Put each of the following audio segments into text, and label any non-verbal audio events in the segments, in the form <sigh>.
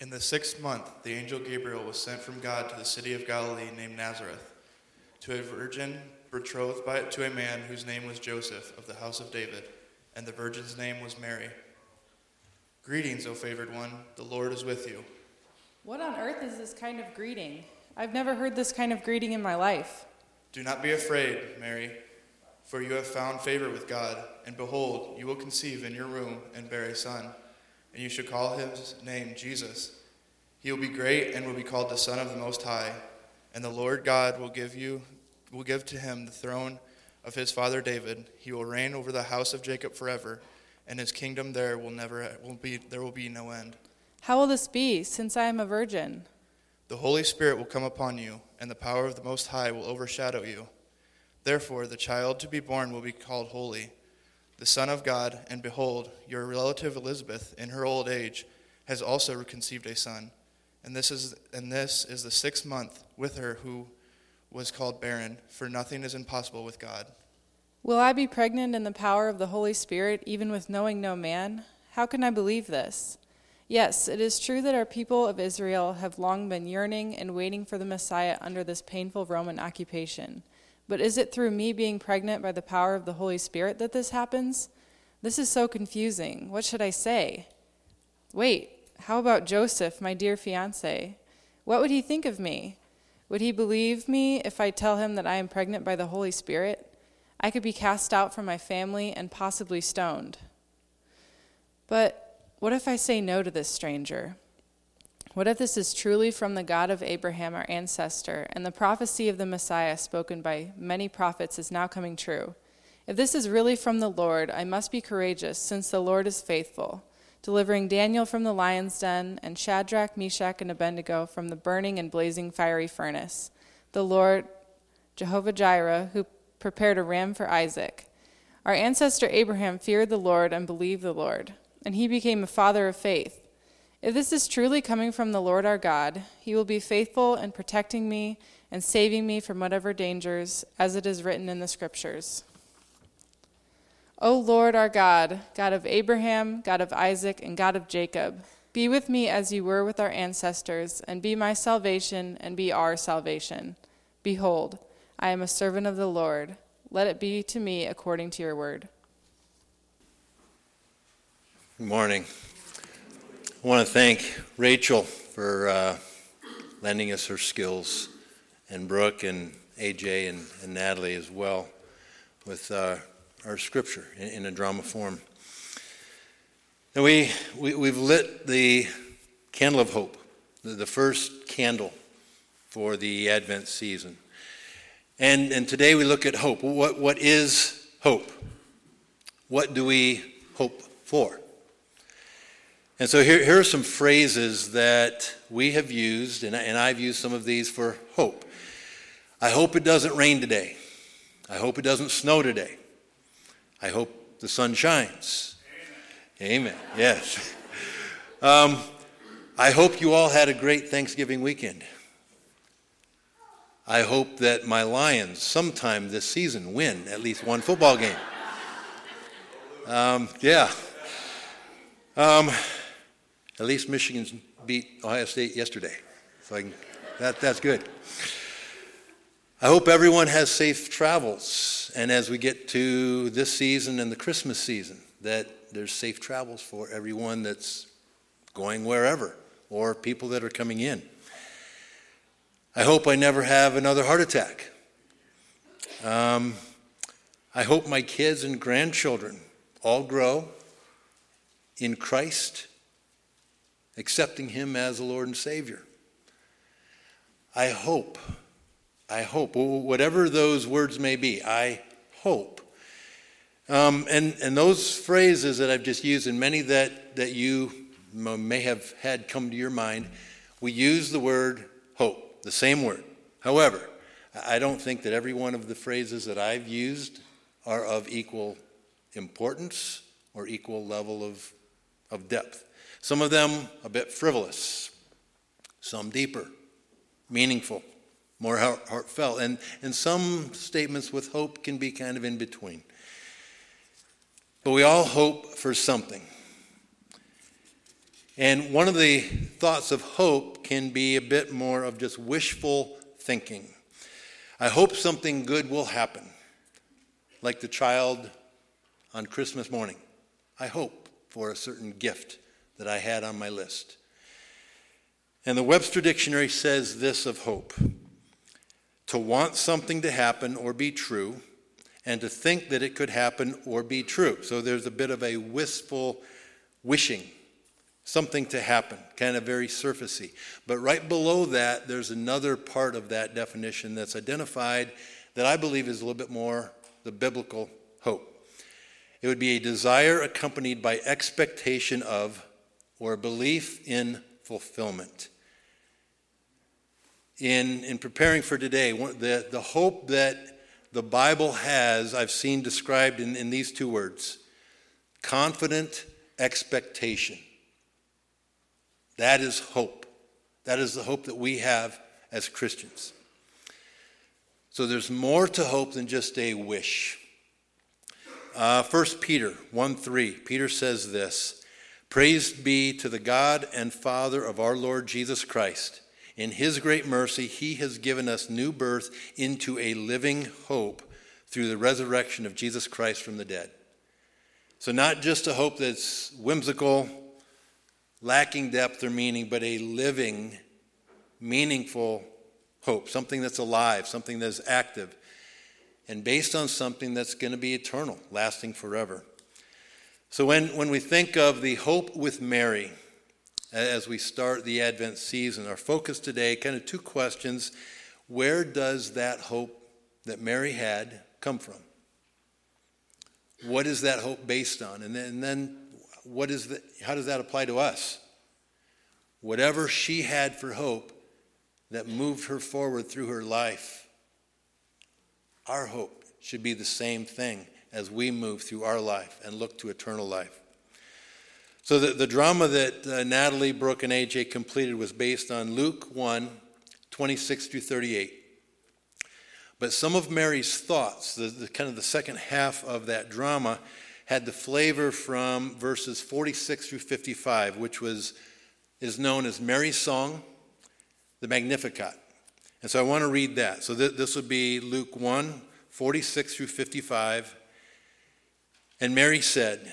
In the sixth month, the angel Gabriel was sent from God to the city of Galilee named Nazareth, to a virgin betrothed by, to a man whose name was Joseph of the house of David, and the virgin's name was Mary. Greetings, O favored one, the Lord is with you. What on earth is this kind of greeting? I've never heard this kind of greeting in my life. Do not be afraid, Mary, for you have found favor with God, and behold, you will conceive in your womb and bear a son, and you should call his name Jesus. He will be great and will be called the Son of the Most High, and the Lord God will give you will give to him the throne of his father David. He will reign over the house of Jacob forever, and his kingdom there will never will be there will be no end. How will this be, since I am a virgin? The Holy Spirit will come upon you, and the power of the Most High will overshadow you. Therefore, the child to be born will be called Holy, the Son of God, and behold, your relative Elizabeth, in her old age, has also conceived a son. And this is, and this is the sixth month with her who was called barren, for nothing is impossible with God. Will I be pregnant in the power of the Holy Spirit, even with knowing no man? How can I believe this? Yes, it is true that our people of Israel have long been yearning and waiting for the Messiah under this painful Roman occupation. But is it through me being pregnant by the power of the Holy Spirit that this happens? This is so confusing. What should I say? Wait, how about Joseph, my dear fiance? What would he think of me? Would he believe me if I tell him that I am pregnant by the Holy Spirit? I could be cast out from my family and possibly stoned. But what if I say no to this stranger? What if this is truly from the God of Abraham, our ancestor, and the prophecy of the Messiah spoken by many prophets is now coming true? If this is really from the Lord, I must be courageous, since the Lord is faithful, delivering Daniel from the lion's den, and Shadrach, Meshach, and Abednego from the burning and blazing fiery furnace. The Lord, Jehovah Jireh, who prepared a ram for Isaac. Our ancestor Abraham feared the Lord and believed the Lord and he became a father of faith. If this is truly coming from the Lord our God, he will be faithful in protecting me and saving me from whatever dangers, as it is written in the scriptures. O Lord our God, God of Abraham, God of Isaac, and God of Jacob, be with me as you were with our ancestors, and be my salvation and be our salvation. Behold, I am a servant of the Lord. Let it be to me according to your word. Good morning. I want to thank Rachel for uh, lending us her skills, and Brooke and AJ and, and Natalie as well with uh, our scripture in, in, a drama form. And we, we, we've lit the candle of hope, the, the first candle for the Advent season. And, and today we look at hope. What, what is hope? What do we hope for? And so here, here are some phrases that we have used, and, and I've used some of these for hope. I hope it doesn't rain today. I hope it doesn't snow today. I hope the sun shines. Amen. Amen. Yes. <laughs> Um, I hope you all had a great Thanksgiving weekend. I hope that my Lions sometime this season win at least one football game. <laughs> Um, yeah. Um, at least Michigan beat Ohio State yesterday. So can, that, that's good. I hope everyone has safe travels. And as we get to this season and the Christmas season, that there's safe travels for everyone that's going wherever or people that are coming in. I hope I never have another heart attack. Um, I hope my kids and grandchildren all grow in Christ accepting Him as the Lord and Savior. I hope, I hope, whatever those words may be, I hope. Um, and, and those phrases that I've just used, and many that, that you may have had come to your mind, we use the word hope, the same word. However, I don't think that every one of the phrases that I've used are of equal importance or equal level of, of depth. Some of them a bit frivolous, some deeper, meaningful, more heartfelt, and, and some statements with hope can be kind of in between. But we all hope for something. And one of the thoughts of hope can be a bit more of just wishful thinking. I hope something good will happen, like the child on Christmas morning. I hope for a certain gift that I had on my list. And the Webster Dictionary says this of hope to want something to happen or be true, and to think that it could happen or be true. So there's a bit of a wistful wishing something to happen, kind of very surfacey. But right below that, there's another part of that definition that's identified that I believe is a little bit more the biblical hope. It would be a desire accompanied by expectation of or belief in fulfillment. In, in preparing for today, the, the hope that the Bible has, I've seen described in, in these two words confident expectation. That is hope. That is the hope that we have as Christians. So there's more to hope than just a wish. Uh, 1 Peter 1 3, Peter says this Praise be to the God and Father of our Lord Jesus Christ. In his great mercy, he has given us new birth into a living hope through the resurrection of Jesus Christ from the dead. So, not just a hope that's whimsical, lacking depth or meaning, but a living, meaningful hope, something that's alive, something that's active, and based on something that's going to be eternal, lasting forever. So, when, when we think of the hope with Mary, as we start the Advent season, our focus today, kind of two questions. Where does that hope that Mary had come from? What is that hope based on? And then, and then what is the, how does that apply to us? Whatever she had for hope that moved her forward through her life, our hope should be the same thing as we move through our life and look to eternal life. So, the, the drama that uh, Natalie, Brooke, and AJ completed was based on Luke 1 26 through 38. But some of Mary's thoughts, the, the kind of the second half of that drama, had the flavor from verses 46 through 55, which was, is known as Mary's Song, the Magnificat. And so I want to read that. So th- this would be Luke 1 46 through 55. And Mary said,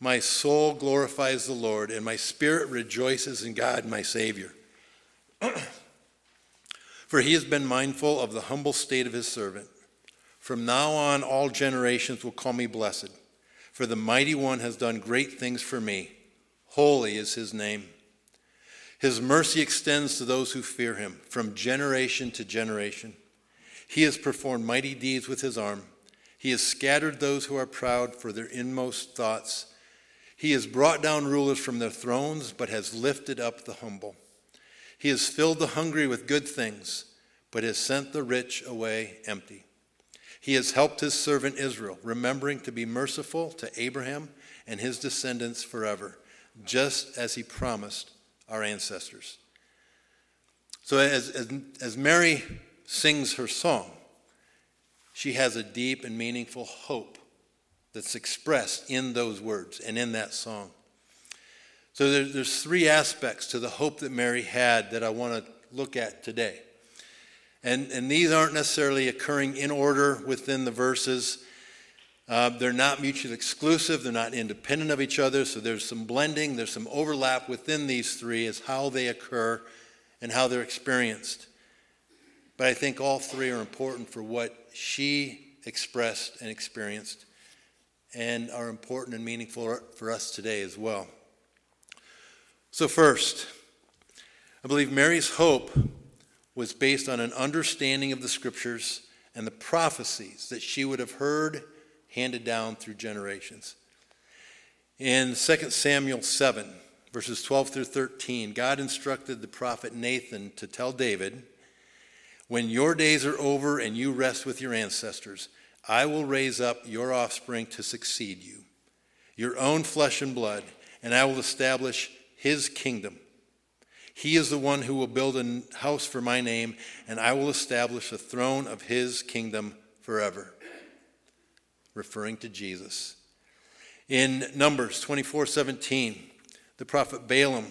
My soul glorifies the Lord, and my spirit rejoices in God, my Savior. <clears throat> For he has been mindful of the humble state of his servant. From now on, all generations will call me blessed. For the mighty one has done great things for me. Holy is his name. His mercy extends to those who fear him from generation to generation. He has performed mighty deeds with his arm. He has scattered those who are proud for their inmost thoughts. He has brought down rulers from their thrones, but has lifted up the humble. He has filled the hungry with good things, but has sent the rich away empty. He has helped his servant Israel, remembering to be merciful to Abraham and his descendants forever, just as he promised our ancestors. So, as, as, as Mary sings her song, she has a deep and meaningful hope that's expressed in those words and in that song. So, there, there's three aspects to the hope that Mary had that I want to look at today. And, and these aren't necessarily occurring in order within the verses. Uh, they're not mutually exclusive, they're not independent of each other, so there's some blending, there's some overlap within these three as how they occur and how they're experienced. But I think all three are important for what she expressed and experienced and are important and meaningful for us today as well. So, first, I believe Mary's hope was based on an understanding of the scriptures and the prophecies that she would have heard handed down through generations. In 2 Samuel 7, verses 12 through 13, God instructed the prophet Nathan to tell David, When your days are over and you rest with your ancestors, I will raise up your offspring to succeed you, your own flesh and blood, and I will establish his kingdom. He is the one who will build a house for my name, and I will establish the throne of his kingdom forever. Referring to Jesus. In Numbers 24 17, the prophet Balaam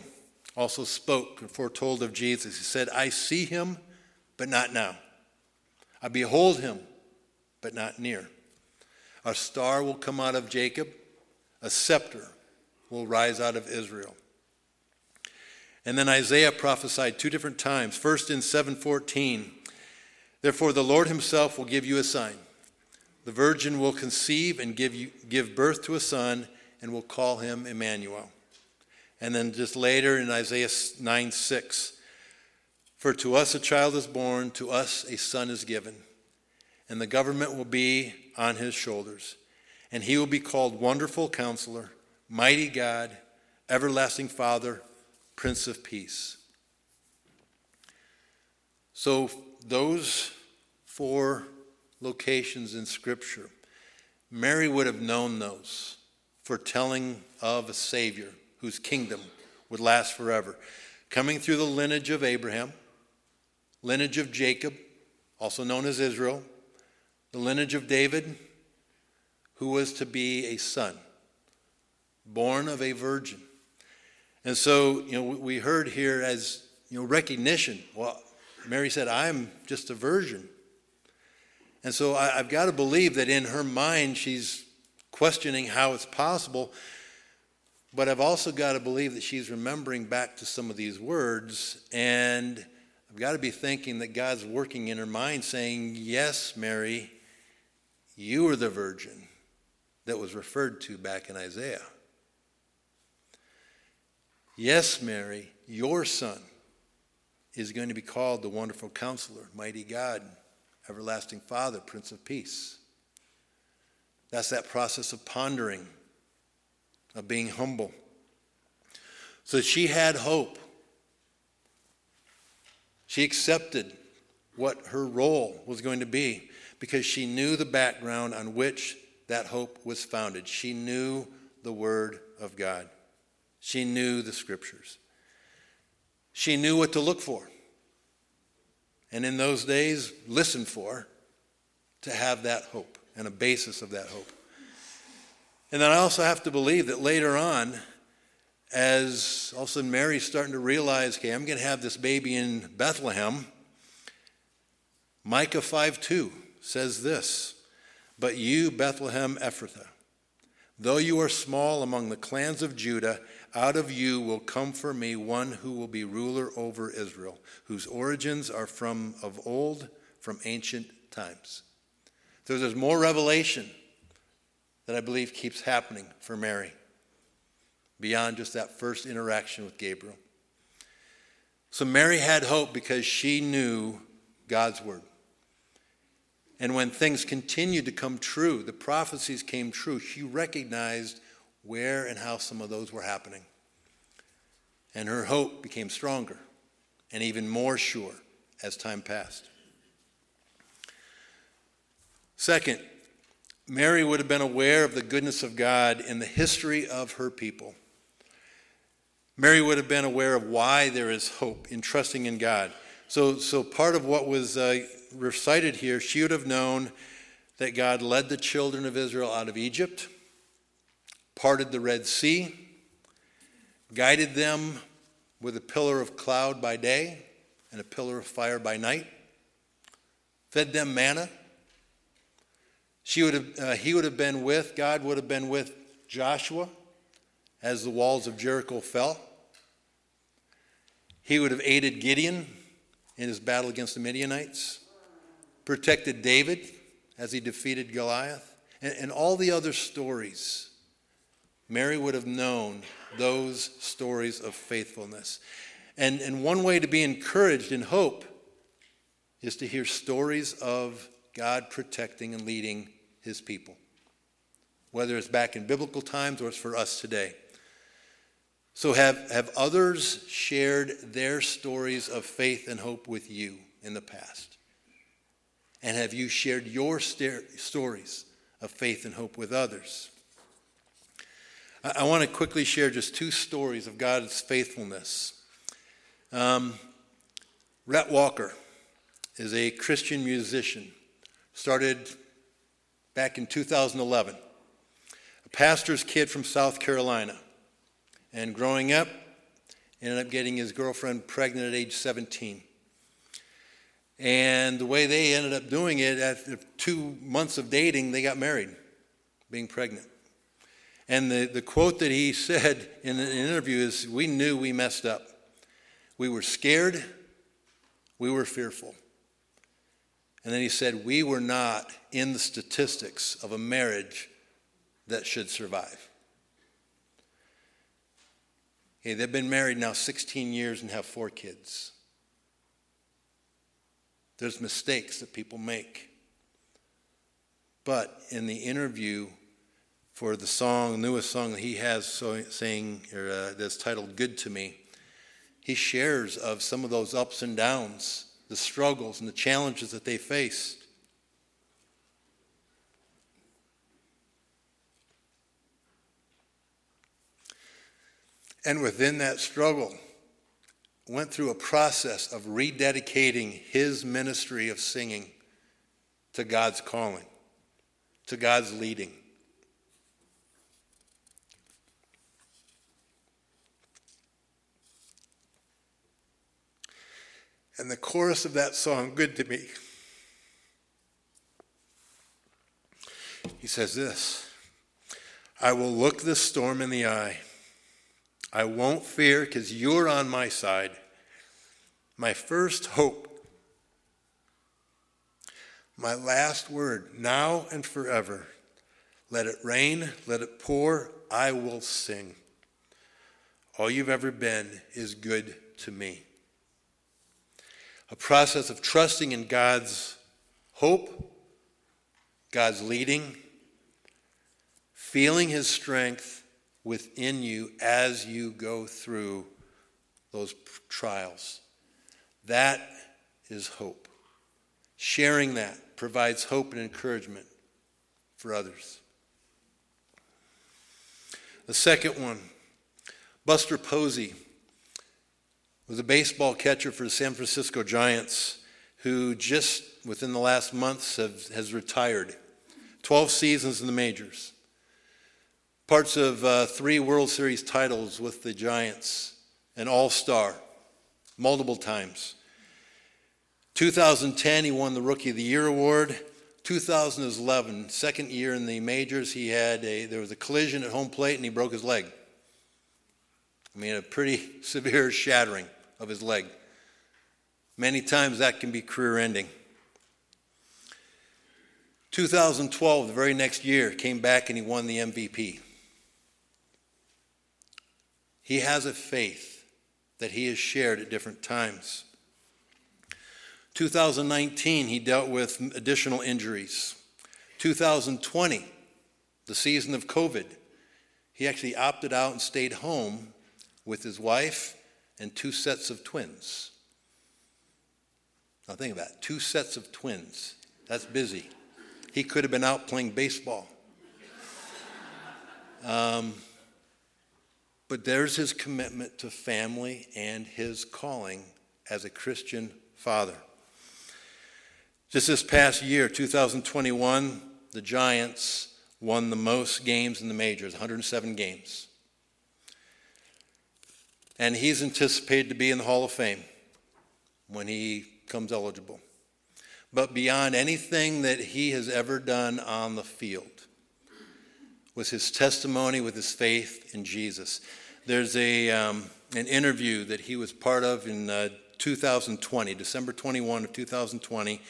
also spoke and foretold of Jesus. He said, I see him, but not now. I behold him, but not near. A star will come out of Jacob, a scepter will rise out of Israel. And then Isaiah prophesied two different times. First in 714, therefore the Lord himself will give you a sign. The virgin will conceive and give, you, give birth to a son and will call him Emmanuel. And then just later in Isaiah 9 6, for to us a child is born, to us a son is given, and the government will be on his shoulders. And he will be called Wonderful Counselor, Mighty God, Everlasting Father, Prince of Peace. So, those four locations in Scripture, Mary would have known those foretelling of a Savior whose kingdom would last forever. Coming through the lineage of Abraham, lineage of Jacob, also known as Israel, the lineage of David, who was to be a son, born of a virgin. And so, you know, we heard here as, you know, recognition. Well, Mary said, I'm just a virgin. And so I, have got to believe that in her mind, she's questioning how it's possible. But I've also got to believe that she's remembering back to some of these words. And I've got to be thinking that God's working in her mind, saying, Yes, Mary, you are the virgin that was referred to back in Isaiah. Yes, Mary, your son is going to be called the Wonderful Counselor, Mighty God, Everlasting Father, Prince of Peace. That's that process of pondering, of being humble. So she had hope. She accepted what her role was going to be because she knew the background on which that hope was founded. She knew the Word of God, she knew the Scriptures, she knew what to look for. And in those days, listen for to have that hope and a basis of that hope. And then I also have to believe that later on, as all of a sudden Mary's starting to realize, okay, I'm going to have this baby in Bethlehem, Micah 5 2 says this But you, Bethlehem Ephrathah, though you are small among the clans of Judah, out of you will come for me one who will be ruler over Israel, whose origins are from of old, from ancient times. So there's more revelation that I believe keeps happening for Mary beyond just that first interaction with Gabriel. So Mary had hope because she knew God's word. And when things continued to come true, the prophecies came true, she recognized where and how some of those were happening. And her hope became stronger and even more sure as time passed. Second, Mary would have been aware of the goodness of God in the history of her people. Mary would have been aware of why there is hope in trusting in God. So, so part of what was uh, recited here, she would have known that God led the children of Israel out of Egypt, parted the Red Sea, guided them with a pillar of cloud by day and a pillar of fire by night, fed them manna. She would have, uh, he would have been with, God would have been with Joshua as the walls of Jericho fell. He would have aided Gideon in his battle against the Midianites protected David as he defeated Goliath, and, and all the other stories. Mary would have known those stories of faithfulness. And, and one way to be encouraged in hope is to hear stories of God protecting and leading his people, whether it's back in biblical times or it's for us today. So, have, have others shared their stories of faith and hope with you in the past? And have you shared your stories of faith and hope with others? I, want to quickly share just two stories of God's faithfulness. Um, Rhett Walker is a Christian musician, started back in 2011. A pastor's kid from South Carolina. And growing up ended up getting his girlfriend pregnant at age 17. And the way they ended up doing it, after two months of dating, they got married, being pregnant. And the, the quote that he <laughs> said in an interview is We knew we messed up. We were scared, we were fearful. And then he said, We were not in the statistics of a marriage that should survive. Okay, they've been married now 16 years and have four kids. There's mistakes that people make. But in the interview for the song, newest song that he has so, saying, or, uh, that's titled Good to Me, he shares of some of those ups and downs, the struggles and the challenges that they faced. And within that struggle, went through a process of rededicating his ministry of singing to God's calling, to God's leading. And the chorus of that song, Good to Me, he says this I will look the storm in the eye I won't fear because you're on my side. My first hope, my last word, now and forever. Let it rain, let it pour, I will sing. All you've ever been is good to me. A process of trusting in God's hope, God's leading, feeling his strength within you as you go through those trials. That is hope. Sharing that provides hope and encouragement for others. The second one, Buster Posey was a baseball catcher for the San Francisco Giants who just within the last months have, has retired. 12 seasons in the majors parts of uh, three World Series titles with the Giants, an all star, multiple times. 2010, he won the Rookie of the Year award. 2011, second year in the majors, he had a there was a collision at home plate and he broke his leg. I mean, a pretty <laughs> severe shattering of his leg. Many times that can be career ending. 2012, the very next year, came back and he won the MVP. He has a faith that he has shared at different times. 2019, he dealt with additional injuries. 2020, the season of COVID, he actually opted out and stayed home with his wife and two sets of twins. Now, think of that two sets of twins. That's busy. He could have been out playing baseball. <laughs> Um, but there's his commitment to family and his calling as a Christian father. Just this past year, 2021, the Giants won the most games in the majors 107 games. And he's anticipated to be in the Hall of Fame when he comes eligible. But beyond anything that he has ever done on the field was his testimony with his faith in Jesus. There's a, um, an interview that he was part of in uh, 2020, December 21 of 2020,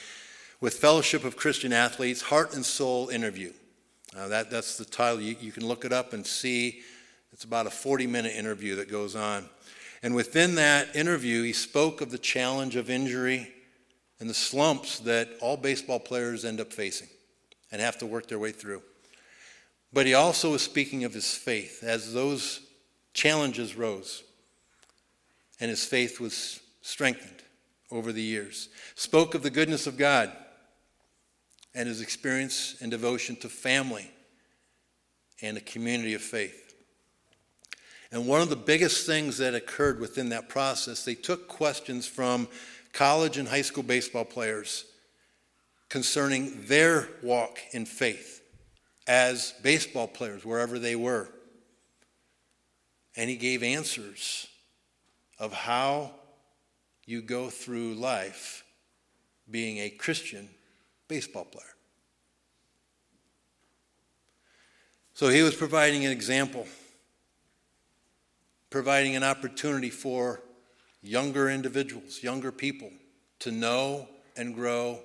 with Fellowship of Christian Athletes, Heart and Soul interview. Uh, that, that's the title. You, you can look it up and see. It's about a 40 minute interview that goes on. And within that interview, he spoke of the challenge of injury and the slumps that all baseball players end up facing and have to work their way through. But he also was speaking of his faith as those challenges rose, and his faith was strengthened over the years. Spoke of the goodness of God and his experience and devotion to family and a community of faith. And one of the biggest things that occurred within that process, they took questions from college and high school baseball players concerning their walk in faith as baseball players, wherever they were. And he gave answers of how you go through life being a Christian baseball player. So he was providing an example, providing an opportunity for younger individuals, younger people, to know and grow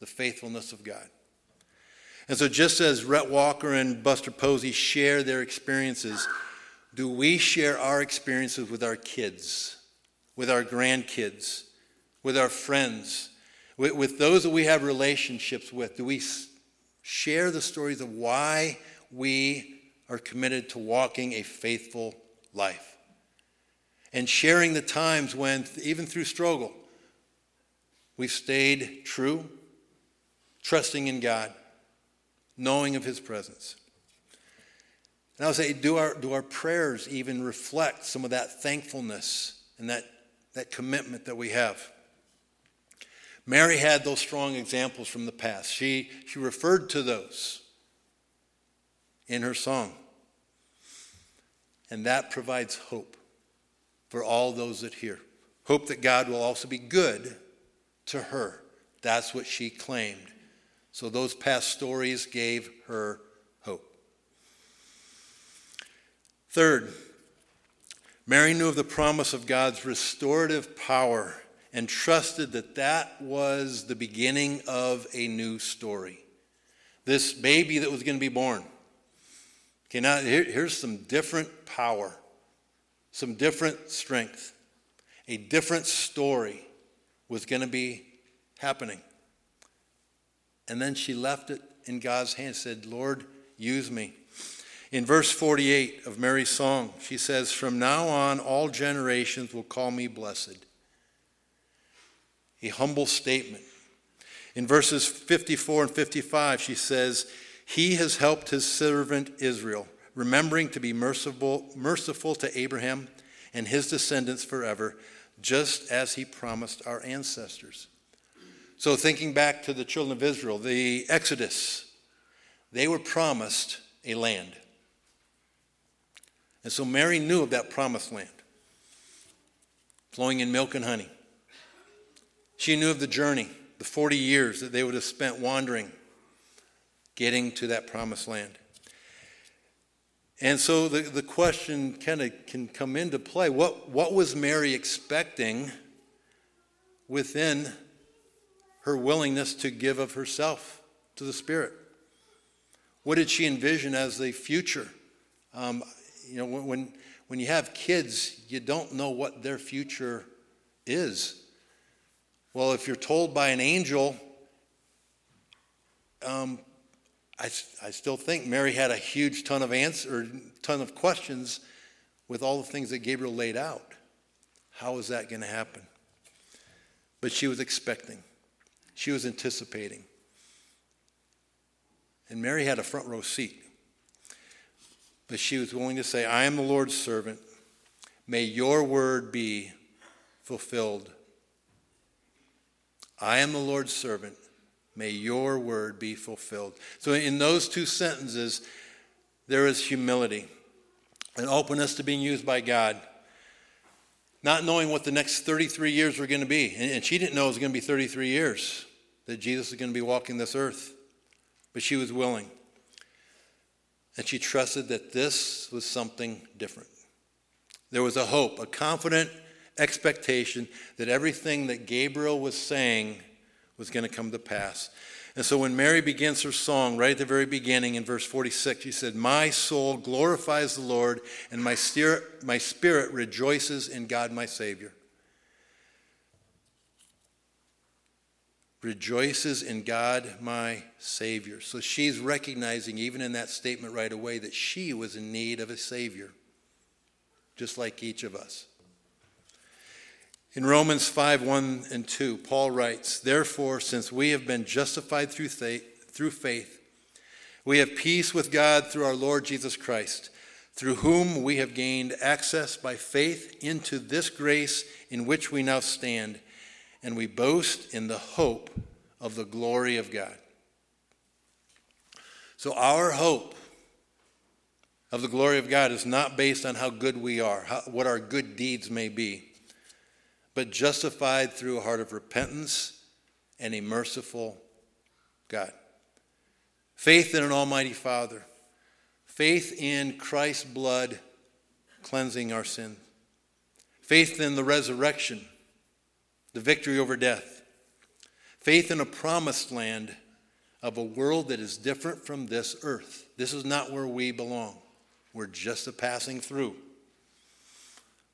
the faithfulness of God. And so, just as Rhett Walker and Buster Posey share their experiences, do we share our experiences with our kids, with our grandkids, with our friends, with, with those that we have relationships with? Do we share the stories of why we are committed to walking a faithful life? And sharing the times when, even through struggle, we've stayed true, trusting in God knowing of his presence. And I would say, do our, do our prayers even reflect some of that thankfulness and that, that commitment that we have? Mary had those strong examples from the past. She, she referred to those in her song. And that provides hope for all those that hear. Hope that God will also be good to her. That's what she claimed so those past stories gave her hope. Third, Mary knew of the promise of God's restorative power and trusted that that was the beginning of a new story. This baby that was going to be born. Okay, now here, here's some different power, some different strength. A different story was going to be happening. And then she left it in God's hands, said, Lord, use me. In verse 48 of Mary's song, she says, From now on, all generations will call me blessed. A humble statement. In verses 54 and 55, she says, He has helped his servant Israel, remembering to be merciful, merciful to Abraham and his descendants forever, just as he promised our ancestors. So, thinking back to the children of Israel, the Exodus, they were promised a land. And so Mary knew of that promised land, flowing in milk and honey. She knew of the journey, the 40 years that they would have spent wandering, getting to that promised land. And so the, the question kind of can come into play. What, what was Mary expecting within her willingness to give of herself to the Spirit. What did she envision as the future? Um, you know, when, when you have kids, you don't know what their future is. Well, if you're told by an angel, um, I, I still think Mary had a huge ton of answers, ton of questions with all the things that Gabriel laid out. How is that going to happen? But she was expecting. She was anticipating. And Mary had a front row seat. But she was willing to say, I am the Lord's servant. May your word be fulfilled. I am the Lord's servant. May your word be fulfilled. So, in those two sentences, there is humility, an openness to being used by God not knowing what the next 33 years were going to be. And she didn't know it was going to be 33 years that Jesus was going to be walking this earth. But she was willing. And she trusted that this was something different. There was a hope, a confident expectation that everything that Gabriel was saying was going to come to pass. And so when Mary begins her song, right at the very beginning in verse 46, she said, My soul glorifies the Lord, and my spirit, my spirit rejoices in God my Savior. Rejoices in God my Savior. So she's recognizing, even in that statement right away, that she was in need of a Savior, just like each of us. In Romans 5 1 and 2, Paul writes, Therefore, since we have been justified through faith, through faith, we have peace with God through our Lord Jesus Christ, through whom we have gained access by faith into this grace in which we now stand, and we boast in the hope of the glory of God. So, our hope of the glory of God is not based on how good we are, how, what our good deeds may be. but justified through a heart of repentance and a merciful God. Faith in an Almighty Father. Faith in Christ's blood cleansing our sin. Faith in the resurrection, the victory over death. Faith in a promised land of a world that is different from this earth. This is not where we belong. We're just a passing through.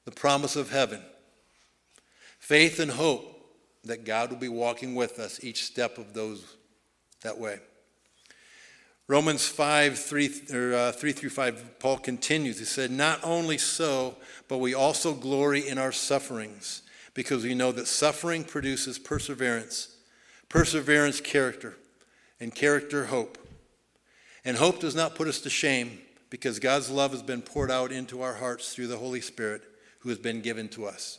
The promise of heaven. Faith and hope that God will be walking with us each step of those that way. Romans 5, 3, or, uh, 3 through 5, Paul continues. He said, Not only so, but we also glory in our sufferings, because we know that suffering produces perseverance, perseverance, character, and character, hope. And hope does not put us to shame, because God's love has been poured out into our hearts through the Holy Spirit who has been given to us.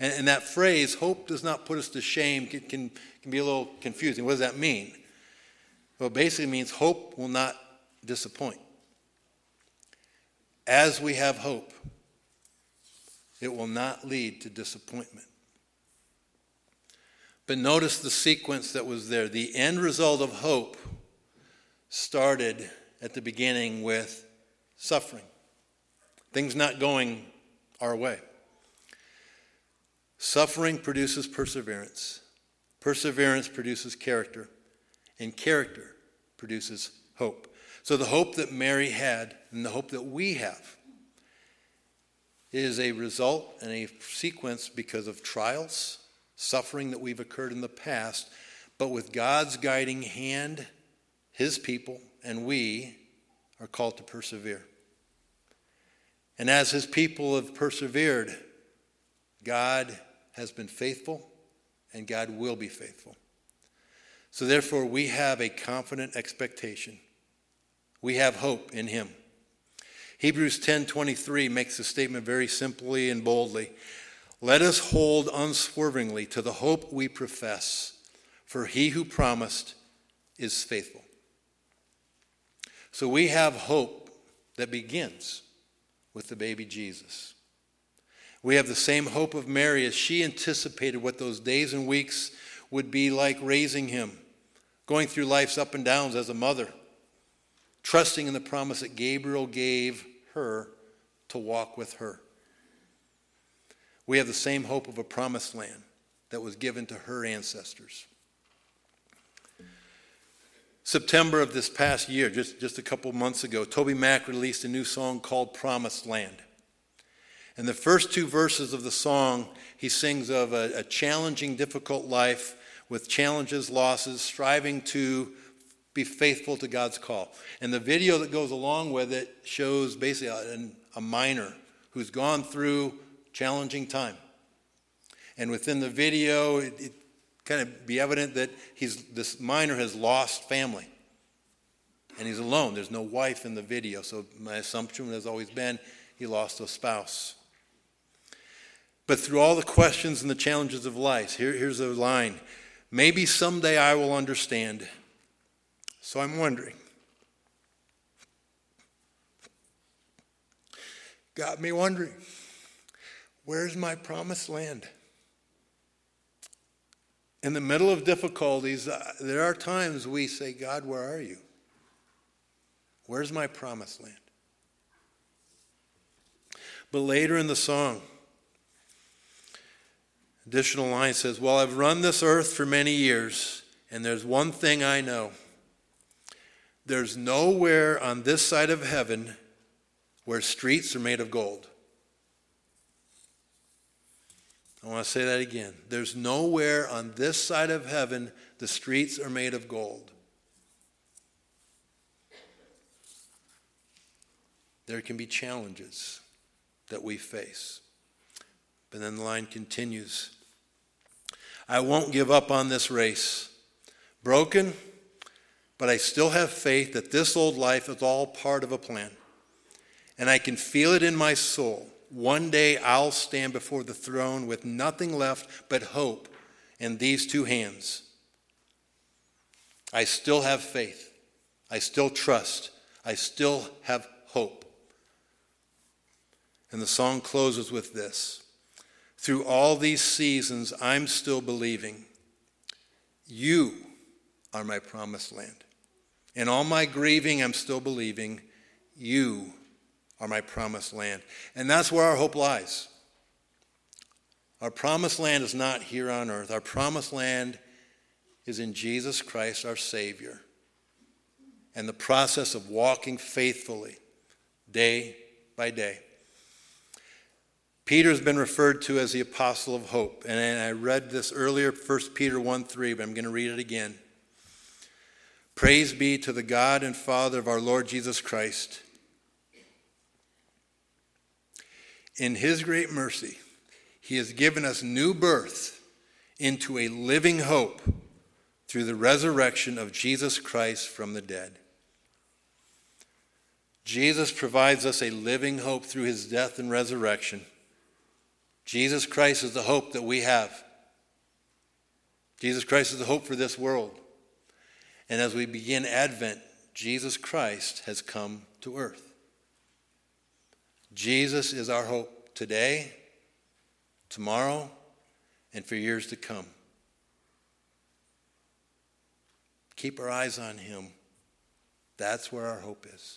And, and that phrase, hope does not put us to shame, can, can, can be a little confusing. What does that mean? Well, basically means hope will not disappoint. As we have hope, it will not lead to disappointment. But notice the sequence that was there. The end result of hope started at the beginning with suffering, things not going our way. Suffering produces perseverance, perseverance produces character and character produces hope. So the hope that Mary had and the hope that we have is a result and a sequence because of trials, suffering that we've occurred in the past, but with God's guiding hand, his people and we are called to persevere. And as his people have persevered, God has been faithful and God will be faithful. So therefore, we have a confident expectation. We have hope in him. Hebrews 10:23 makes the statement very simply and boldly. Let us hold unswervingly to the hope we profess, for he who promised is faithful. So we have hope that begins with the baby Jesus. We have the same hope of Mary as she anticipated what those days and weeks would be like raising him, going through life's up and downs as a mother, trusting in the promise that Gabriel gave her to walk with her. We have the same hope of a promised land that was given to her ancestors. September of this past year, just, just a couple months ago, TobyMac released a new song called Promised Land. In the first two verses of the song, he sings of a, a challenging, difficult life with challenges, losses, striving to be faithful to God's call. And the video that goes along with it shows basically a, a miner who's gone through challenging time. And within the video, it, it kind of be evident that he's, this miner has lost family. And he's alone. There's no wife in the video. So my assumption has always been he lost a spouse. But through all the questions and the challenges of life, here, here's a line Maybe someday I will understand. So I'm wondering. Got me wondering where's my promised land? In the middle of difficulties, uh, there are times we say, God, where are you? Where's my promised land? But later in the song, Additional line says, Well, I've run this earth for many years, and there's one thing I know. There's nowhere on this side of heaven where streets are made of gold. I want to say that again. There's nowhere on this side of heaven the streets are made of gold. There can be challenges that we face. But then the line continues I won't give up on this race. Broken, but I still have faith that this old life is all part of a plan. And I can feel it in my soul. One day I'll stand before the throne with nothing left but hope in these two hands. I still have faith. I still trust. I still have hope. And the song closes with this through all these seasons, I'm still believing you are my promised land. In all my grieving, I'm still believing you are my promised land. And that's where our hope lies. Our promised land is not here on earth. Our promised land is in Jesus Christ, our Savior, and the process of walking faithfully day by day. Peter's been referred to as the apostle of hope. And I read this earlier, 1 Peter 1 3, but I'm going to read it again. Praise be to the God and Father of our Lord Jesus Christ. In his great mercy, he has given us new birth into a living hope through the resurrection of Jesus Christ from the dead. Jesus provides us a living hope through his death and resurrection. Jesus Christ is the hope that we have. Jesus Christ is the hope for this world. And as we begin Advent, Jesus Christ has come to earth. Jesus is our hope today, tomorrow, and for years to come. Keep our eyes on Him. That's where our hope is.